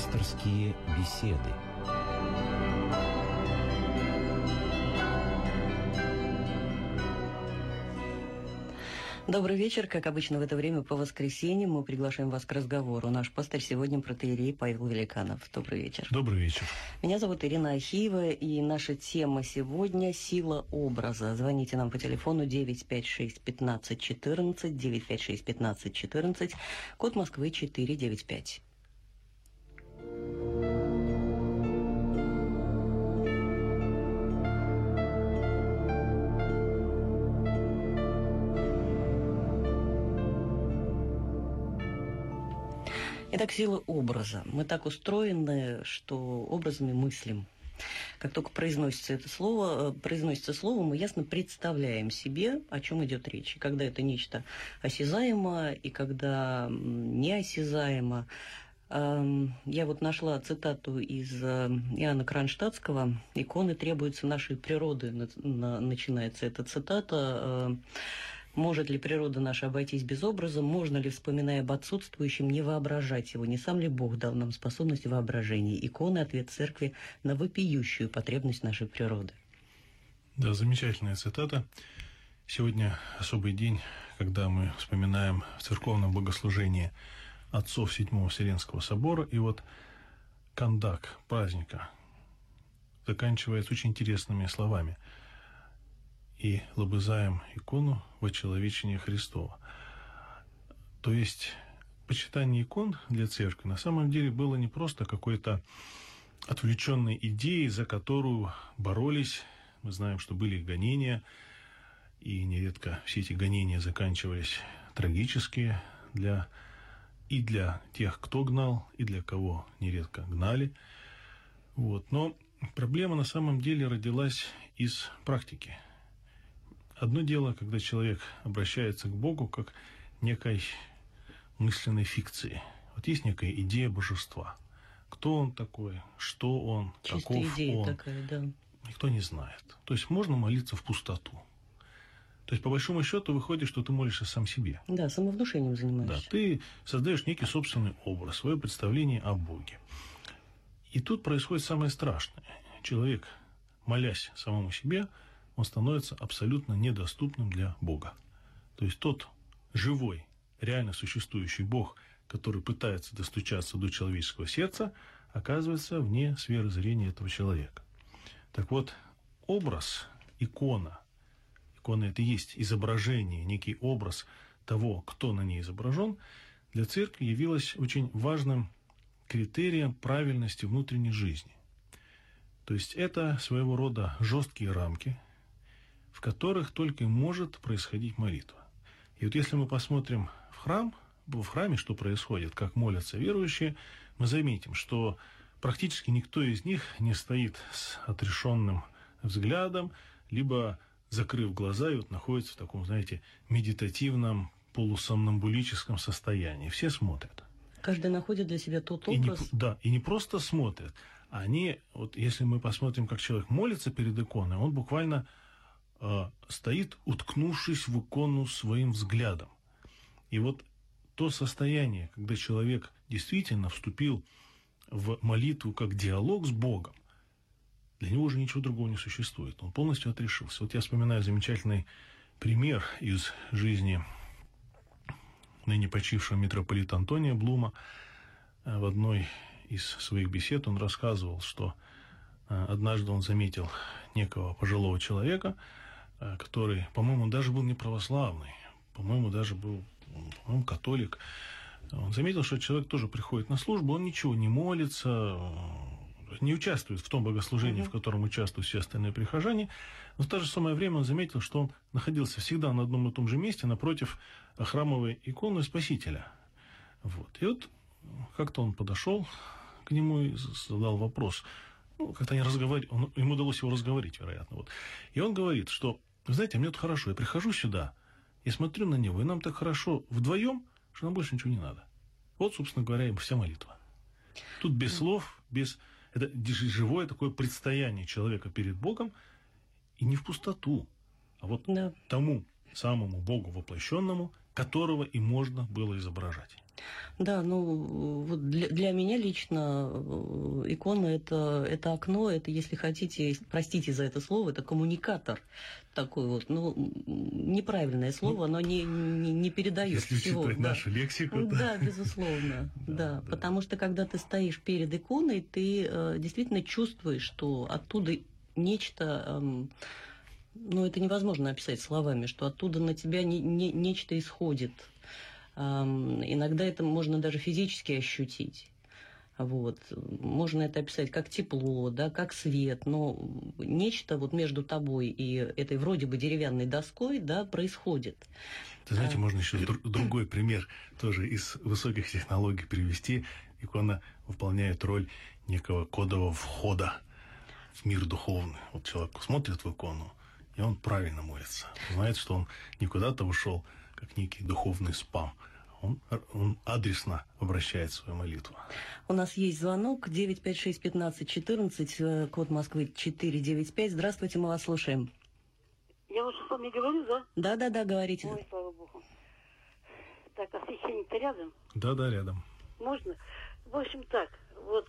Пасторские беседы. Добрый вечер. Как обычно в это время по воскресеньям мы приглашаем вас к разговору. Наш пастор сегодня протеерей Павел Великанов. Добрый вечер. Добрый вечер. Меня зовут Ирина Ахиева, и наша тема сегодня – сила образа. Звоните нам по телефону 956 15 14, 956 15 14, код Москвы 495. Итак, сила образа. Мы так устроены, что образами мыслим. Как только произносится это слово, э, произносится слово, мы ясно представляем себе, о чем идет речь. И когда это нечто осязаемо, и когда неосязаемо. Эм, я вот нашла цитату из э, Иоанна Кронштадтского «Иконы требуются нашей природы», начинается эта цитата. Э, может ли природа наша обойтись без образа? Можно ли, вспоминая об отсутствующем, не воображать его? Не сам ли Бог дал нам способность воображения? Иконы – ответ церкви на вопиющую потребность нашей природы. Да, замечательная цитата. Сегодня особый день, когда мы вспоминаем в церковном богослужении отцов Седьмого Вселенского собора. И вот кандак праздника заканчивается очень интересными словами – и лобызаем икону во человечении Христова. То есть почитание икон для церкви на самом деле было не просто какой-то отвлеченной идеей, за которую боролись. Мы знаем, что были гонения, и нередко все эти гонения заканчивались трагически для и для тех, кто гнал, и для кого нередко гнали. Вот. Но проблема на самом деле родилась из практики – Одно дело, когда человек обращается к Богу как некой мысленной фикции. Вот есть некая идея божества. Кто он такой, что он, Чистая каков идея он. такая, да. Никто не знает. То есть можно молиться в пустоту. То есть, по большому счету, выходит, что ты молишься сам себе. Да, самовнушением занимаешься. Да, ты создаешь некий собственный образ, свое представление о Боге. И тут происходит самое страшное. Человек, молясь самому себе, он становится абсолютно недоступным для Бога. То есть тот живой, реально существующий Бог, который пытается достучаться до человеческого сердца, оказывается вне сферы зрения этого человека. Так вот, образ, икона, икона это и есть изображение, некий образ того, кто на ней изображен, для церкви явилась очень важным критерием правильности внутренней жизни. То есть это своего рода жесткие рамки, в которых только может происходить молитва. И вот если мы посмотрим в храм, в храме, что происходит, как молятся верующие, мы заметим, что практически никто из них не стоит с отрешенным взглядом, либо закрыв глаза и вот находится в таком, знаете, медитативном, полусомнамбулическом состоянии. Все смотрят. Каждый находит для себя тот образ. И не, да, и не просто смотрят, они, вот если мы посмотрим, как человек молится перед иконой, он буквально э, стоит, уткнувшись в икону своим взглядом. И вот то состояние, когда человек действительно вступил в молитву как диалог с Богом, для него уже ничего другого не существует. Он полностью отрешился. Вот я вспоминаю замечательный пример из жизни ныне почившего митрополита Антония Блума. Э, в одной из своих бесед он рассказывал, что э, однажды он заметил некого пожилого человека, Э, который, по-моему, даже был не православный, по-моему, даже был, по-моему, католик. Он заметил, что человек тоже приходит на службу, он ничего не молится, не участвует в том богослужении, mm-hmm. в котором участвуют все остальные прихожане. Но в то же самое время он заметил, что он находился всегда на одном и том же месте напротив храмовой иконы Спасителя. Вот. И вот как-то он подошел к нему и задал вопрос. Ну, как-то они разговаривали, ему удалось его разговорить, вероятно. Вот. И он говорит, что вы знаете, мне тут хорошо. Я прихожу сюда и смотрю на него, и нам так хорошо вдвоем, что нам больше ничего не надо. Вот, собственно говоря, и вся молитва. Тут без слов, без... Это живое такое предстояние человека перед Богом, и не в пустоту, а вот да. тому самому Богу воплощенному, которого и можно было изображать. Да, ну вот для, для меня лично э, икона это, это окно, это, если хотите, простите за это слово, это коммуникатор такой вот, ну, неправильное слово, оно не, не, не передает Если всего. учитывать да. нашу лексику, Да, безусловно, Да, да, да. Потому что когда ты стоишь перед иконой, ты э, действительно чувствуешь, что оттуда нечто, эм, ну, это невозможно описать словами, что оттуда на тебя не- не- нечто исходит. Эм, иногда это можно даже физически ощутить. Вот. Можно это описать как тепло, да, как свет, но нечто вот между тобой и этой вроде бы деревянной доской, да, происходит. Ты знаете, А. можно еще дру- другой пример тоже из высоких технологий привести. Икона выполняет роль некого кодового входа в мир духовный. Вот человек смотрит в икону, и он правильно молится. Знает, что он не куда-то ушел, как некий духовный спам. Он, он адресно обращает свою молитву. У нас есть звонок 956-1514, э, код Москвы 495. Здравствуйте, мы вас слушаем. Я уже с вами говорю, да? Да-да-да, говорите. Ой, слава богу. Так, а священник-то рядом? Да-да, рядом. Можно? В общем так, вот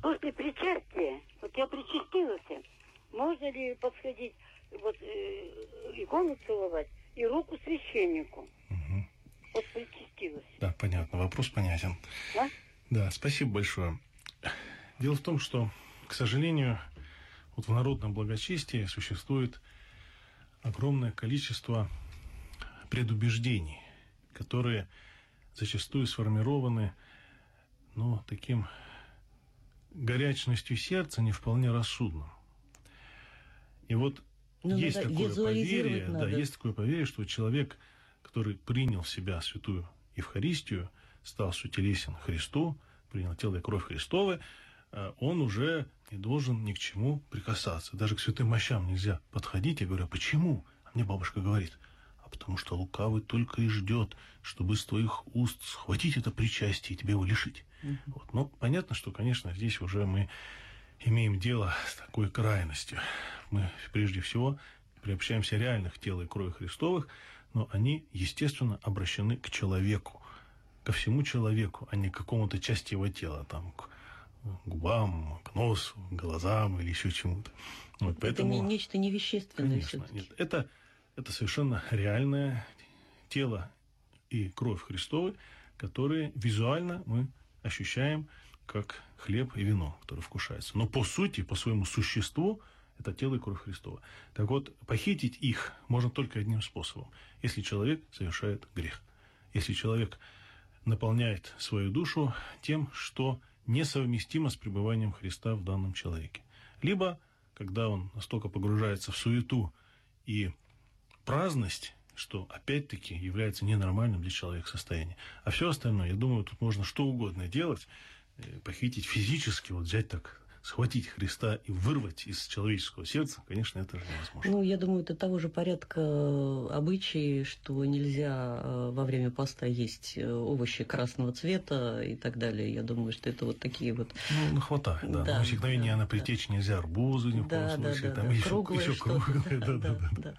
после причастия, вот я причастилась, можно ли подходить, вот э, икону целовать и руку священнику? Мгм. Вот причастилась. Да, понятно, вопрос понятен. Да? Да, спасибо большое. Дело в том, что, к сожалению, вот в народном благочестии существует огромное количество предубеждений, которые зачастую сформированы, ну, таким горячностью сердца, не вполне рассудным. И вот Ну, есть надо такое поверье, да, надо. есть такое поверье, что человек, который принял в себя святую Евхаристию, стал сутелесен Христу, принял тело и кровь Христовы, э, он уже не должен ни к чему прикасаться. Даже к святым мощам нельзя подходить. Я говорю, а почему? А мне бабушка говорит, а потому что лукавый только и ждет, чтобы с твоих уст схватить это причастие и тебе его лишить. Вот. Ну, понятно, что, конечно, здесь уже мы имеем дело с такой крайностью. Мы прежде всего приобщаемся реальных тел и крови Христовых, но они, естественно, обращены к человеку, ко всему человеку, а не к какому-то части его тела, там, к губам, к носу, к глазам или еще чему-то. Вот, Это не, нечто невещественное Конечно, нет. Это, это совершенно реальное тело и кровь Христовы, которые визуально мы ощущаем как хлеб и вино, которые вкушаются. Но по сути, по своему существу, это тело и кровь Христова. Так вот, похитить их можно только одним способом, если человек совершает грех. Если человек наполняет свою душу тем, что несовместимо с пребыванием Христа в данном человеке. Либо, когда он настолько погружается в суету и праздность, что опять-таки является ненормальным для человека состоянием. А все остальное, я думаю, тут можно что угодно делать, похитить физически, вот взять так, схватить Христа и вырвать из человеческого сердца, конечно, это же невозможно. Ну, я думаю, это того же порядка э, обычаи, что нельзя э, во время поста есть э, овощи красного цвета и так далее. Я думаю, что это вот такие вот... Ну, ну, хватает, да. Да, Но усекновение да, на да. притечь нельзя, арбузы ни в Да, коем да, случае. да, там да. еще, Круглое еще круглое, да, да, да. да.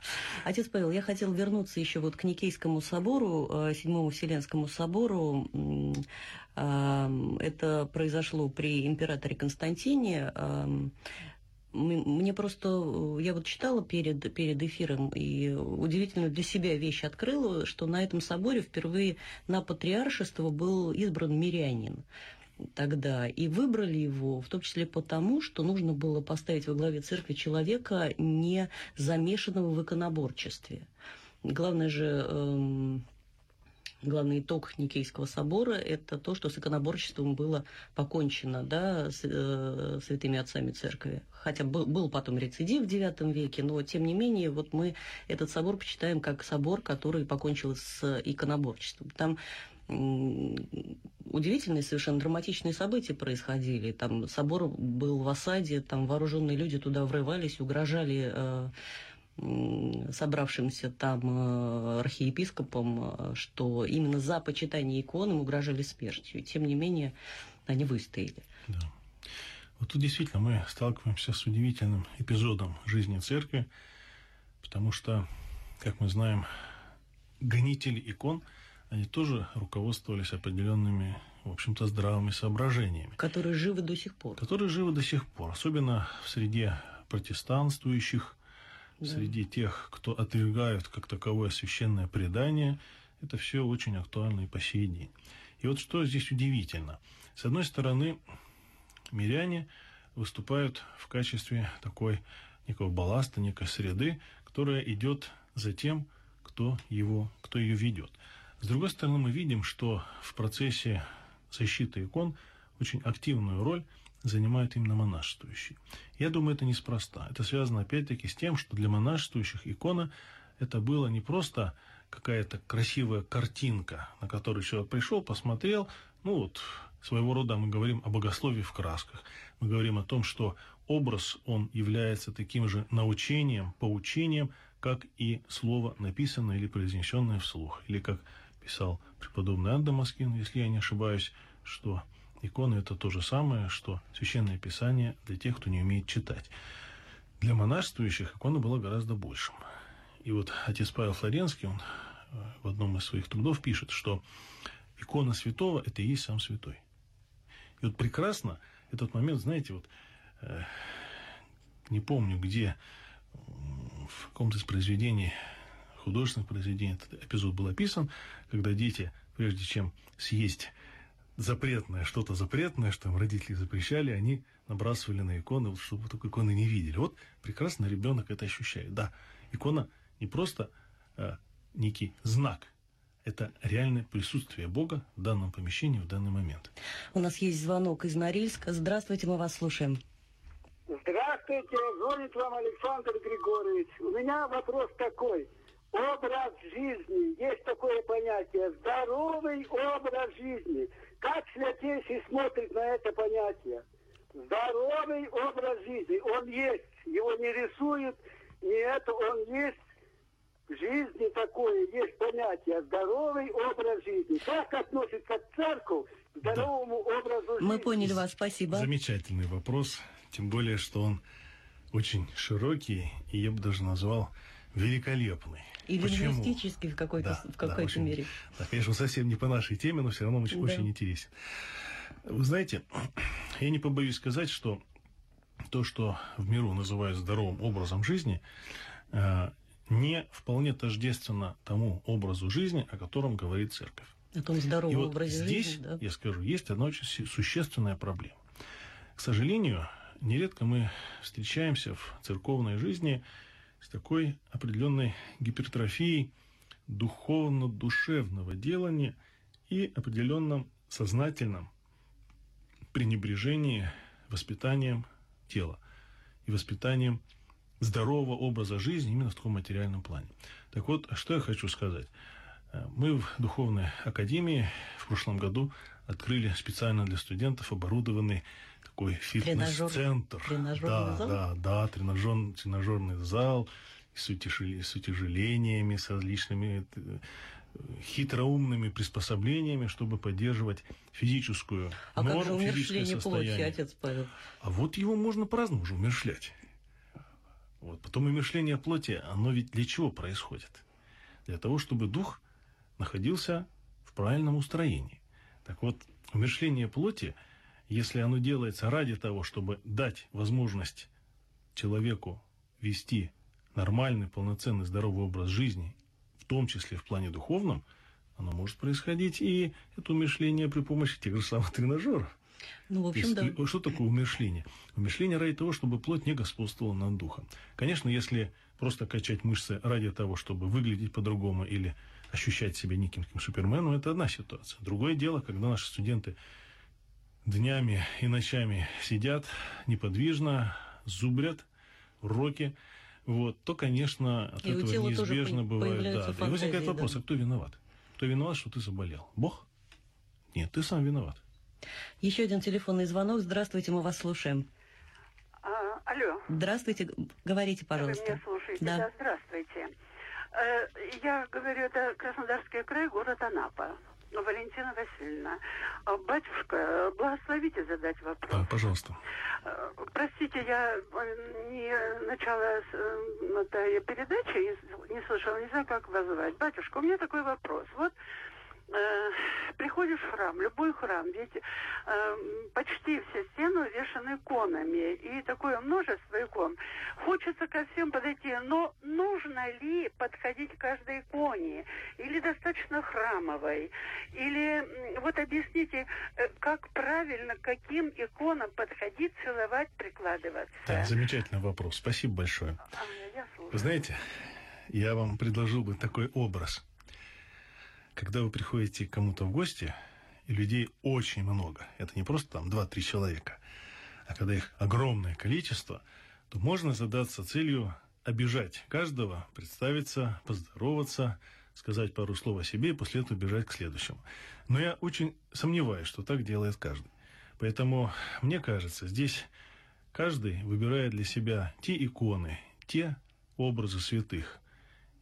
Отец Павел, я хотел вернуться еще вот к Никейскому собору, э, Седьмому Вселенскому собору. Это произошло при императоре Константине. Мне просто, э, я вот читала перед, перед эфиром и удивительную для себя вещь открыла, что на этом соборе впервые на патриаршество был избран мирянин тогда. И выбрали его в том числе потому, что нужно было поставить во главе церкви человека, не замешанного в иконоборчестве. Главное же, эм, главный итог Никейского собора – это то, что с иконоборчеством было покончено да, с э, святыми отцами церкви. Хотя был, был потом рецидив в IX веке, но тем не менее вот мы этот собор почитаем как собор, который покончил с иконоборчеством. Там удивительные, совершенно драматичные события происходили. Там собор был в осаде, там вооруженные люди туда врывались, угрожали э, собравшимся там э, архиепископам, э, что именно за почитание икон им угрожали смертью. Тем не менее, они выстояли. Да. Вот тут действительно мы сталкиваемся с удивительным эпизодом жизни церкви, потому что, как мы знаем, гонители икон, они тоже руководствовались определенными, в общем-то, здравыми соображениями. Которые живы до сих пор. Которые живы до сих пор, особенно в среде протестанствующих, среди тех, кто отвергают как таковое священное предание. Это все очень актуально и по сей день. И вот что здесь удивительно. С одной стороны, миряне выступают в качестве такой некого балласта, некой среды, которая идет за тем, кто, его, кто ее ведет. С другой стороны, мы видим, что в процессе защиты икон очень активную роль занимают именно монашествующие. Я думаю, это неспроста. Это связано опять-таки с тем, что для монашествующих икона это было не просто какая-то красивая картинка, на которую человек пришел, посмотрел, ну вот своего рода мы говорим о богословии в красках. Мы говорим о том, что образ, он является таким же научением, поучением, как и слово, написанное или произнесенное вслух. Или как писал преподобный Ан Дамаскин, если я не ошибаюсь, что иконы это то же самое, что священное писание для тех, кто не умеет читать. Для монашествующих икона была гораздо большим. И вот отец Павел Флоренский, он э, в одном из своих трудов пишет, что икона святого – это и есть сам святой. И вот прекрасно этот момент, знаете, вот э, не помню, где в каком-то из произведений, художественных произведений этот эпизод был описан, когда дети, прежде чем съесть запретное, что-то запретное, что им родители запрещали, они набрасывали на иконы, вот, чтобы такой иконы не видели. Вот прекрасно ребенок это ощущает. Да, икона не просто э, некий знак, это реальное присутствие Бога в данном помещении в данный момент. У нас есть звонок из Норильска. Здравствуйте, мы вас слушаем. Здравствуйте, звонит вам Александр Григорьевич. У меня вопрос такой. Образ жизни. Есть такое понятие. Здоровый образ жизни. Как святейший смотрит на это понятие? Здоровый образ жизни. Он есть. Его не рисуют, не это. Он есть в жизни такое, есть понятие здоровый образ жизни. Как относится к церкви к здоровому да. образу жизни? Мы поняли вас, спасибо. Замечательный вопрос. Тем более, что он очень широкий, и я бы даже назвал великолепный. И лингвистический в какой-то, да, в какой-то да, очень, мере. Да, конечно, совсем не по нашей теме, но все равно очень, да. очень интересен. Вы знаете, я не побоюсь сказать, что то, что в миру называют здоровым образом жизни, э, не вполне тождественно тому образу жизни, о котором говорит церковь. О том здоровом И вот образе здесь, жизни, да? я скажу, есть одна очень существенная проблема. К сожалению, нередко мы встречаемся в церковной жизни с такой определенной гипертрофией духовно-душевного делания и определенном сознательном пренебрежении воспитанием тела и воспитанием здорового образа жизни именно в таком материальном плане. Так вот, что я хочу сказать. Э, мы в Духовной Академии в прошлом году открыли специально для студентов оборудованный такой фитнес-центр. Тренажер, да, зал? да, да, тренажер, тренажерный зал с, утяжели, с утяжелениями, с различными э, хитроумными приспособлениями, чтобы поддерживать физическую а норму, как же умершление плоти, отец Павел? А вот его можно по-разному уже умершлять. Вот. Потом умершление плоти, оно ведь для чего происходит? Для того, чтобы дух находился в правильном устроении. Так вот, умершление плоти, если оно делается ради того, чтобы дать возможность человеку вести нормальный, полноценный, здоровый образ жизни, в том числе в плане духовном, оно может происходить и это умершление при помощи тех же самых тренажеров. Ну, в общем, есть, да. Что такое умершление? Умершление ради того, чтобы плоть не господствовала над духом. Конечно, если просто качать мышцы ради того, чтобы выглядеть по-другому или ощущать себя неким суперменом, это одна ситуация. Другое дело, когда наши студенты днями и ночами сидят неподвижно, зубрят уроки, вот, то, конечно, от и этого неизбежно бывает. Да, фантазии, и возникает вопрос, да. а кто виноват? Кто виноват, что ты заболел? Бог? Нет, ты сам виноват. Еще один телефонный звонок. Здравствуйте, мы вас слушаем. А, алло. Здравствуйте, говорите, пожалуйста. Вы меня слушаете? Да. да здравствуйте. Э, я говорю, это Краснодарский край, город Анапа. Валентина Васильевна. А, Батюшка, благословите задать вопрос. Да, пожалуйста. Э, Простите, я э, не начала с, этой передачи, не- не слышала, не знаю, как вас звать. Батюшка, у меня такой вопрос. Вот заходишь в храм, любой храм, ведь э, почти все стены увешаны иконами, и такое множество икон. Хочется ко всем подойти, но нужно ли подходить к каждой иконе? Или достаточно храмовой? Или вот объясните, э, как правильно, к каким иконам подходить, целовать, прикладываться? Да, замечательный вопрос. Спасибо большое. А, я слушаю. Вы знаете, я вам предложил бы такой образ. Когда вы приходите к кому-то в гости, и людей очень много, это не просто там 2-3 человека, а когда их огромное количество, то можно задаться целью обижать каждого, представиться, поздороваться, сказать пару слов о себе и после этого бежать к следующему. Но я очень сомневаюсь, что так делает каждый. Поэтому, мне кажется, здесь каждый выбирает для себя те иконы, те образы святых,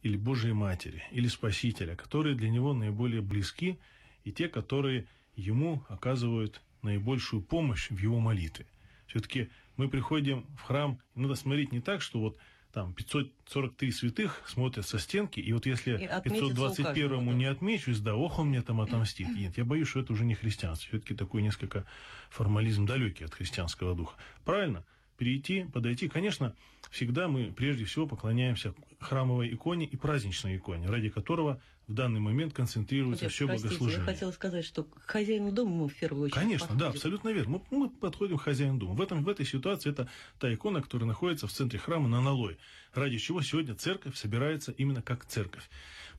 или Божией Матери, или Спасителя, которые для него наиболее близки, и те, которые ему оказывают наибольшую помощь в его молитве. Все-таки мы приходим в храм, и надо смотреть не так, что вот там 543 святых смотрят со стенки, и вот если И отметится у 521 каждого, да. не отмечусь, да, ох, он мне там отомстит. Нет, я боюсь, что это уже не христианство. Все-таки такой несколько формализм далекий от христианского духа. Правильно? Перейти, подойти. Конечно, всегда мы прежде всего поклоняемся храмовой иконе и праздничной иконе, ради которого в данный момент концентрируется все простите, богослужение. я хотела сказать, что к хозяину дома мы в первую очередь Конечно, да, подходим. абсолютно верно. Мы, мы подходим к хозяину дома. В, этом, в этой ситуации это та икона, которая находится в центре храма на налой, ради чего сегодня церковь собирается именно как церковь.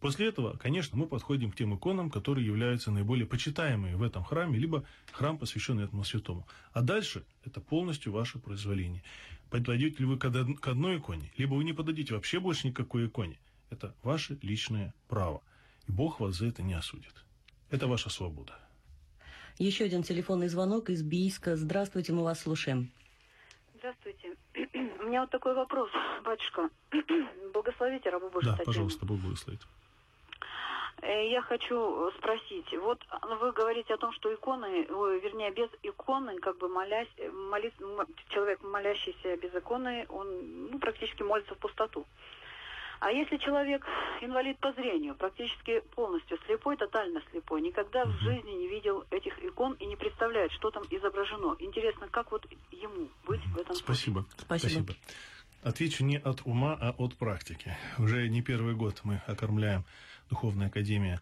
После этого, конечно, мы подходим к тем иконам, которые являются наиболее почитаемыми в этом храме, либо храм, посвященный этому святому. А дальше это полностью ваше произволение. Подойдете ли вы к од- к одной иконе, либо вы не подойдете вообще больше никакой иконе. Это ваше личное право. И Бог вас за это не осудит. Это ваша свобода. Еще один телефонный звонок из Бийска. Здравствуйте, мы вас слушаем. Здравствуйте. У меня вот такой вопрос, батюшка. Благословите рабу Божию Да, Татьяну. пожалуйста, Бог благословит. Э, Я хочу спросить. Вот вы говорите о том, что иконы, вернее, без иконы, как бы молясь, э, молись, м- человек, молящийся без иконы, он ну, практически молится в пустоту. А если человек инвалид по зрению, практически полностью слепой, тотально слепой, никогда в жизни не видел этих икон и не представляет, что там изображено. Интересно, как вот ему быть в этом случае? Спасибо. Спасибо. Отвечу не от ума, а от практики. Уже не первый год мы окормляем Духовная Академия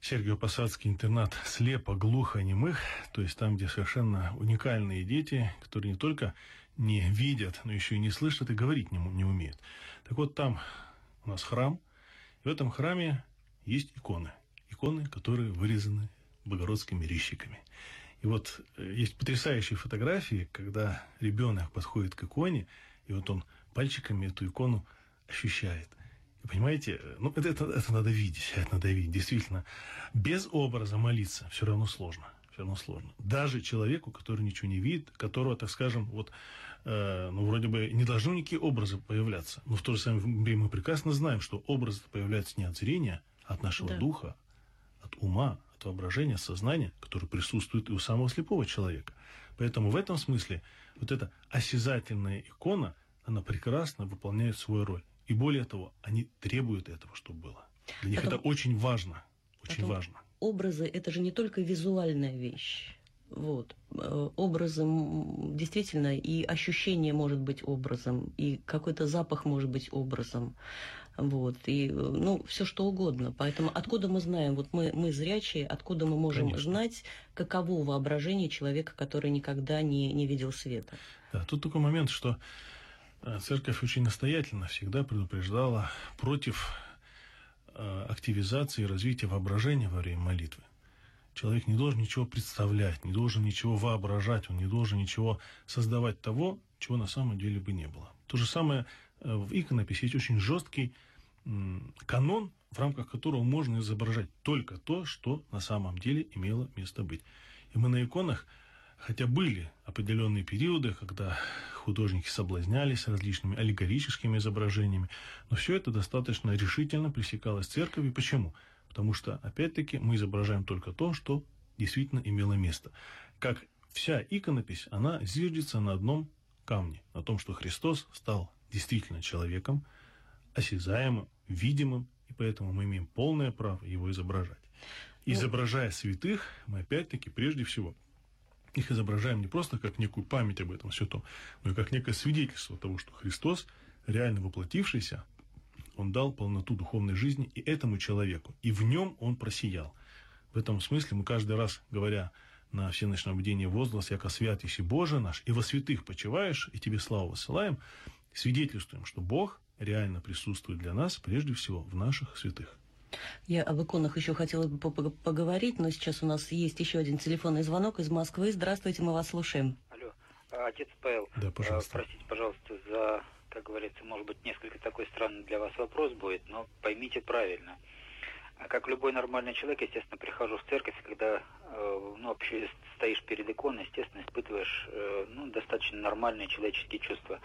Сергио Посадский интернат слепо, глухо, немых, то есть там, где совершенно уникальные дети, которые не только не видят, но еще и не слышат и говорить не, не умеют. Так вот, там у нас храм, и в этом храме есть иконы. Иконы, которые вырезаны богородскими резчиками. И вот э, есть потрясающие фотографии, когда ребенок подходит к иконе, и вот он пальчиками эту икону ощущает. И понимаете, э, ну это, это, это надо видеть, это надо видеть. Действительно, без образа молиться все равно сложно. Все равно сложно. Даже человеку, который ничего не видит, которого, так скажем, вот, э, ну, вроде бы не должны никакие образы появляться. Но в то же самое время мы прекрасно знаем, что образы появляются не от зрения, а от нашего Да. духа, от ума, от воображения, сознания, которое присутствует и у самого слепого человека. Поэтому в этом смысле вот эта осязательная икона, она прекрасно выполняет свою роль. И более того, они требуют этого, чтобы было. Для них Потом- это очень важно. Очень Потом- важно. Образы – это же не только визуальная вещь. Вот. Э, Образы м, действительно, и ощущение может быть образом, и какой-то запах может быть образом. Вот. И, ну, все что угодно. Поэтому откуда мы знаем, вот мы, мы зрячие, откуда мы можем Конечно. знать, каково воображение человека, который никогда не, не видел света? Да, тут такой момент, что э, церковь очень настоятельно всегда предупреждала против э, активизации и развития воображения во время молитвы. Человек не должен ничего представлять, не должен ничего воображать, он не должен ничего создавать того, чего на самом деле бы не было. То же самое в иконописи есть очень жесткий канон, в рамках которого можно изображать только то, что на самом деле имело место быть. И мы на иконах Хотя были определенные периоды, когда художники соблазнялись различными аллегорическими изображениями, но все это достаточно решительно пресекалось церковью. Почему? Потому что, опять-таки, мы изображаем только то, что действительно имело место. Как вся иконопись, она зиждется на одном камне, на том, что Христос стал действительно человеком, осязаемым, видимым, и поэтому мы имеем полное право его изображать. Изображая святых, мы опять-таки прежде всего их изображаем не просто как некую память об этом святом, но и как некое свидетельство того, что Христос, реально воплотившийся, он дал полноту духовной жизни и этому человеку, и в нем он просиял. В этом смысле мы каждый раз, говоря на всеночном бдении возглас, яко свят еси Боже наш, и во святых почиваешь, и тебе славу высылаем, свидетельствуем, что Бог реально присутствует для нас, прежде всего, в наших святых. Я об иконах еще хотела бы поговорить, но сейчас у нас есть еще один телефонный звонок из Москвы. Здравствуйте, мы вас слушаем. Алло, а, отец Павел. Да, пожалуйста. Простите, пожалуйста, за, как говорится, может быть, несколько такой странный для вас вопрос будет, но поймите правильно. А как любой нормальный человек, естественно, прихожу в церковь, когда э, ну, вообще стоишь перед иконой, естественно, испытываешь э, ну, достаточно нормальные человеческие чувства.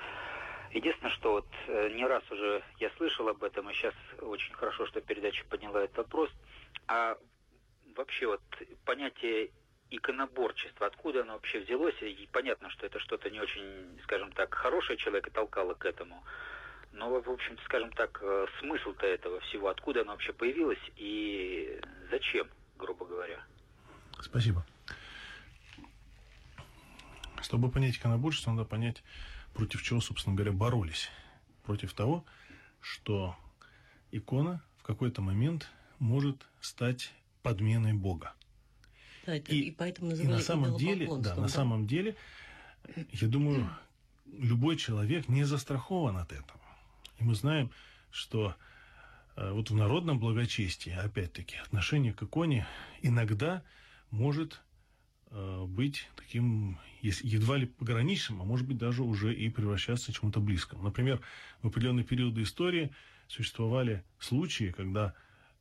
Единственное, что вот э, не раз уже я слышал об этом, и сейчас очень хорошо, что передача подняла этот вопрос. А вообще вот понятие иконоборчества, откуда оно вообще взялось, и понятно, что это что-то не очень, скажем так, хорошее человека толкало к этому. Но, в общем скажем так, э, смысл-то этого всего, откуда оно вообще появилось и зачем, грубо говоря. Спасибо. Чтобы понять иконоборчество, надо понять против чего, собственно говоря, боролись. Против того, что икона в какой-то момент может стать подменой Бога. Да, это, и, и поэтому называли и на самом деле, да, да, на самом деле, я думаю, любой человек не застрахован от этого. И мы знаем, что э, вот в народном благочестии, опять-таки, отношение к иконе иногда может быть таким едва ли пограничным, а может быть даже уже и превращаться в чему-то близком. Например, в определенные периоды истории существовали случаи, когда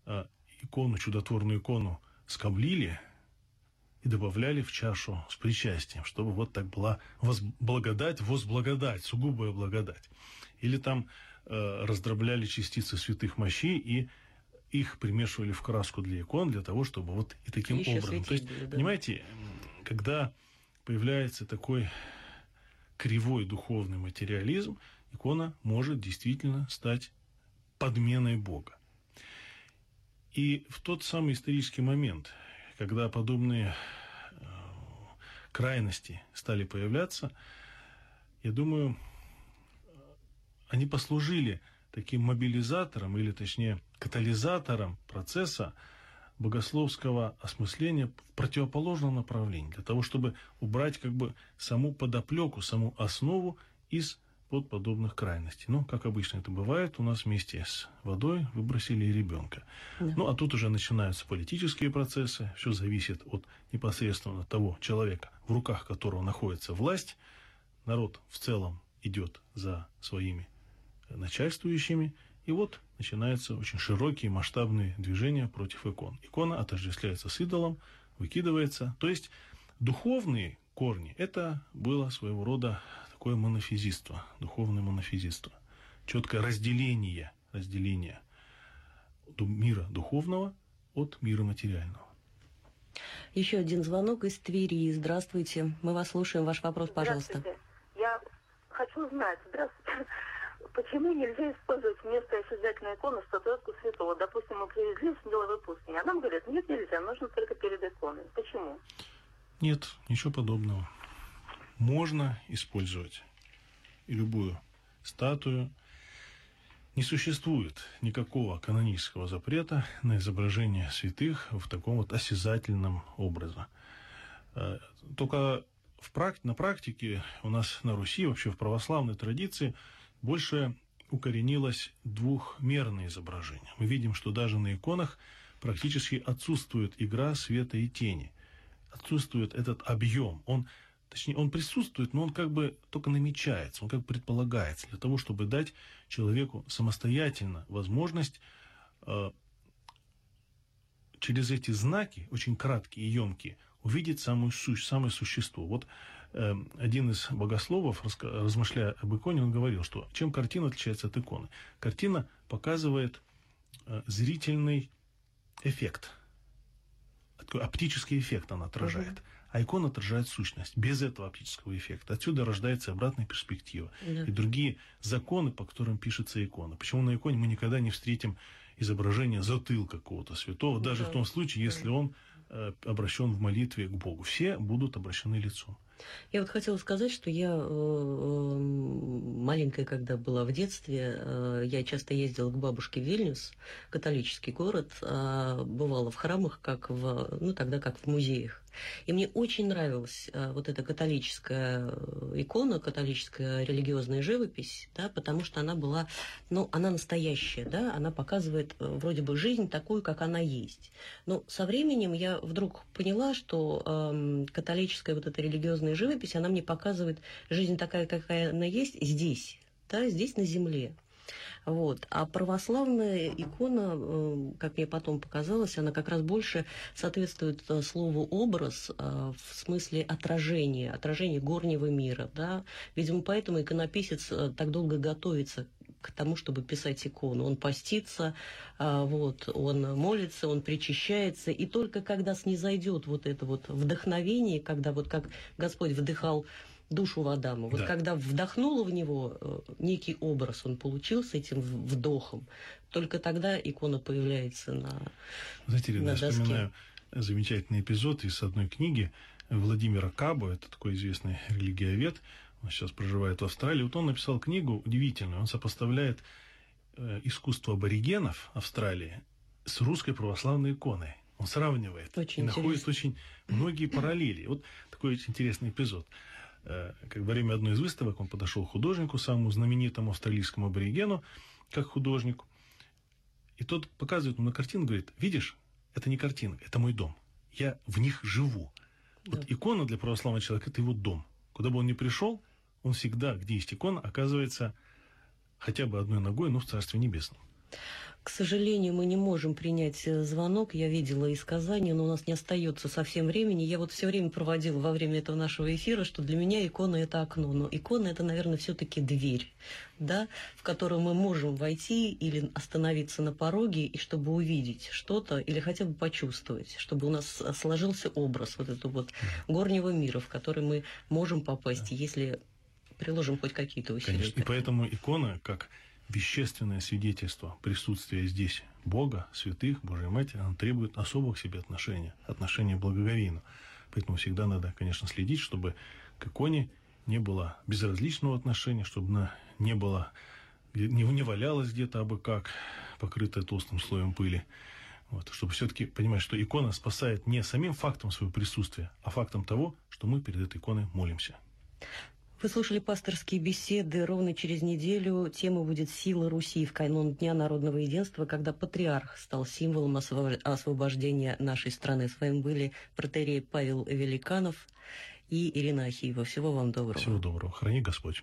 э, икону, чудотворную икону скоблили и добавляли в чашу с причастием, чтобы вот так была благодать, возблагодать, сугубая благодать. Или там э, раздробляли частицы святых мощей и их примешивали в краску для икон, для того, чтобы вот и таким Еще образом. То есть, да. понимаете, когда появляется такой кривой духовный материализм, икона может действительно стать подменой Бога. И в тот самый исторический момент, когда подобные э, крайности стали появляться, я думаю, они послужили таким мобилизатором, или точнее катализатором процесса богословского осмысления в противоположном направлении, для того, чтобы убрать как бы саму подоплеку, саму основу из под подобных крайностей. Ну, как обычно это бывает, у нас вместе с водой выбросили и ребенка. Да. Ну, а тут уже начинаются политические процессы, все зависит от непосредственно того человека, в руках которого находится власть. Народ в целом идет за своими начальствующими, и вот начинаются очень широкие масштабные движения против икон. Икона отождествляется с идолом, выкидывается. То есть духовные корни – это было своего рода такое монофизиство, духовное монофизиство. Четкое разделение, разделение мира духовного от мира материального. Еще один звонок из Твери. Здравствуйте. Мы вас слушаем. Ваш вопрос, пожалуйста. Я хочу знать, здравствуйте, почему нельзя использовать вместо осязательной иконы статуэтку святого? Допустим, мы привезли с Белой пустыни, а нам говорят, нет, нельзя, нужно только перед иконой. Почему? Нет, ничего подобного. Можно использовать и любую статую. Не существует никакого канонического запрета на изображение святых в таком вот осязательном образе. Э, только в практи- на практике у нас на Руси, вообще в православной традиции – больше укоренилось двухмерное изображение. Мы видим, что даже на иконах практически отсутствует игра света и тени. Отсутствует этот объем. Он, точнее, он присутствует, но он как бы только намечается, он как бы предполагается для того, чтобы дать человеку самостоятельно возможность э, через эти знаки, очень краткие и емкие, увидеть самую сущ, самое существо. Вот один из богословов, размышляя об иконе, он говорил, что чем картина отличается от иконы? Картина показывает э, зрительный эффект. Такой оптический эффект она отражает. Угу. А икона отражает сущность. Без этого оптического эффекта. Отсюда рождается обратная перспектива. Да. И другие законы, по которым пишется икона. Почему на иконе мы никогда не встретим изображение затылка какого-то святого, даже Да. в том случае, если он э, обращен в молитве к Богу. Все будут обращены лицом. Я вот хотела сказать, что я э, маленькая, когда была в детстве, э, я часто ездила к бабушке в Вильнюс, католический город, а бывала в храмах, как в, ну тогда как в музеях. И мне очень нравилась э, вот эта католическая икона, католическая религиозная живопись, да, потому что она была, ну, она настоящая, да, она показывает вроде бы жизнь такую, как она есть. Но со временем я вдруг поняла, что эм, католическая вот эта религиозная живопись, она мне показывает жизнь такая, какая она есть здесь, да, здесь на земле. Вот. А православная икона, э, как мне потом показалось, она как раз больше соответствует э, слову образ э, в смысле отражения, отражения горнего мира. Да? Видимо, поэтому иконописец э, так долго готовится к тому, чтобы писать икону. Он постится, а, вот, он молится, он причащается, и только когда снизойдет вот это вот вдохновение, когда вот как Господь вдыхал душу в Адама, вот Да. когда вдохнуло в него э, некий образ, он получил с этим вдохом, только тогда икона появляется на... Знаете, Ирина, На я доске. вспоминаю замечательный эпизод из одной книги Владимира Кабо, это такой известный религиовед, он сейчас проживает в Австралии. Вот он написал книгу удивительную, он сопоставляет э, искусство аборигенов Австралии с русской православной иконой. Он сравнивает Очень и находит интересно. очень многие параллели. Вот такой очень интересный эпизод. Э, Как во время одной из выставок он подошел к художнику, самому знаменитому австралийскому аборигену, как художнику, и тот показывает ему на картину, говорит, видишь, это не картина, это мой дом. Я в них живу. Вот Да. икона для православного человека – это его дом. Куда бы он ни пришел, он всегда, где есть икона, оказывается хотя бы одной ногой, но в Царстве Небесном. К сожалению, мы не можем принять э, звонок. Я видела из Казани, но у нас не остается совсем времени. Я вот все время проводила во время этого нашего эфира, что для меня икона это окно. Но икона это, наверное, все-таки дверь, да, в которую мы можем войти или остановиться на пороге, и чтобы увидеть что-то, или хотя бы почувствовать, чтобы у нас э, сложился образ вот этого вот горнего мира, в который мы можем попасть, если приложим хоть какие-то усилия. Конечно. И поэтому икона, как вещественное свидетельство присутствия здесь Бога, святых, Божьей Матери, она требует особых себе отношения, отношения благоговейно. Поэтому всегда надо, конечно, следить, чтобы к иконе не было безразличного отношения, чтобы она не было, не, не валялась где-то абы как, покрытая толстым слоем пыли. Вот, чтобы все-таки понимать, что икона спасает не самим фактом своего присутствия, а фактом того, что мы перед этой иконой молимся. Вы слушали пасторские беседы. Ровно через неделю тема будет «Сила Руси» в канун Дня народного единства, когда патриарх стал символом осво- освобождения нашей страны. С вами были протерей Павел Великанов и Ирина Ахиева. Всего вам доброго. Всего доброго. Храни Господь.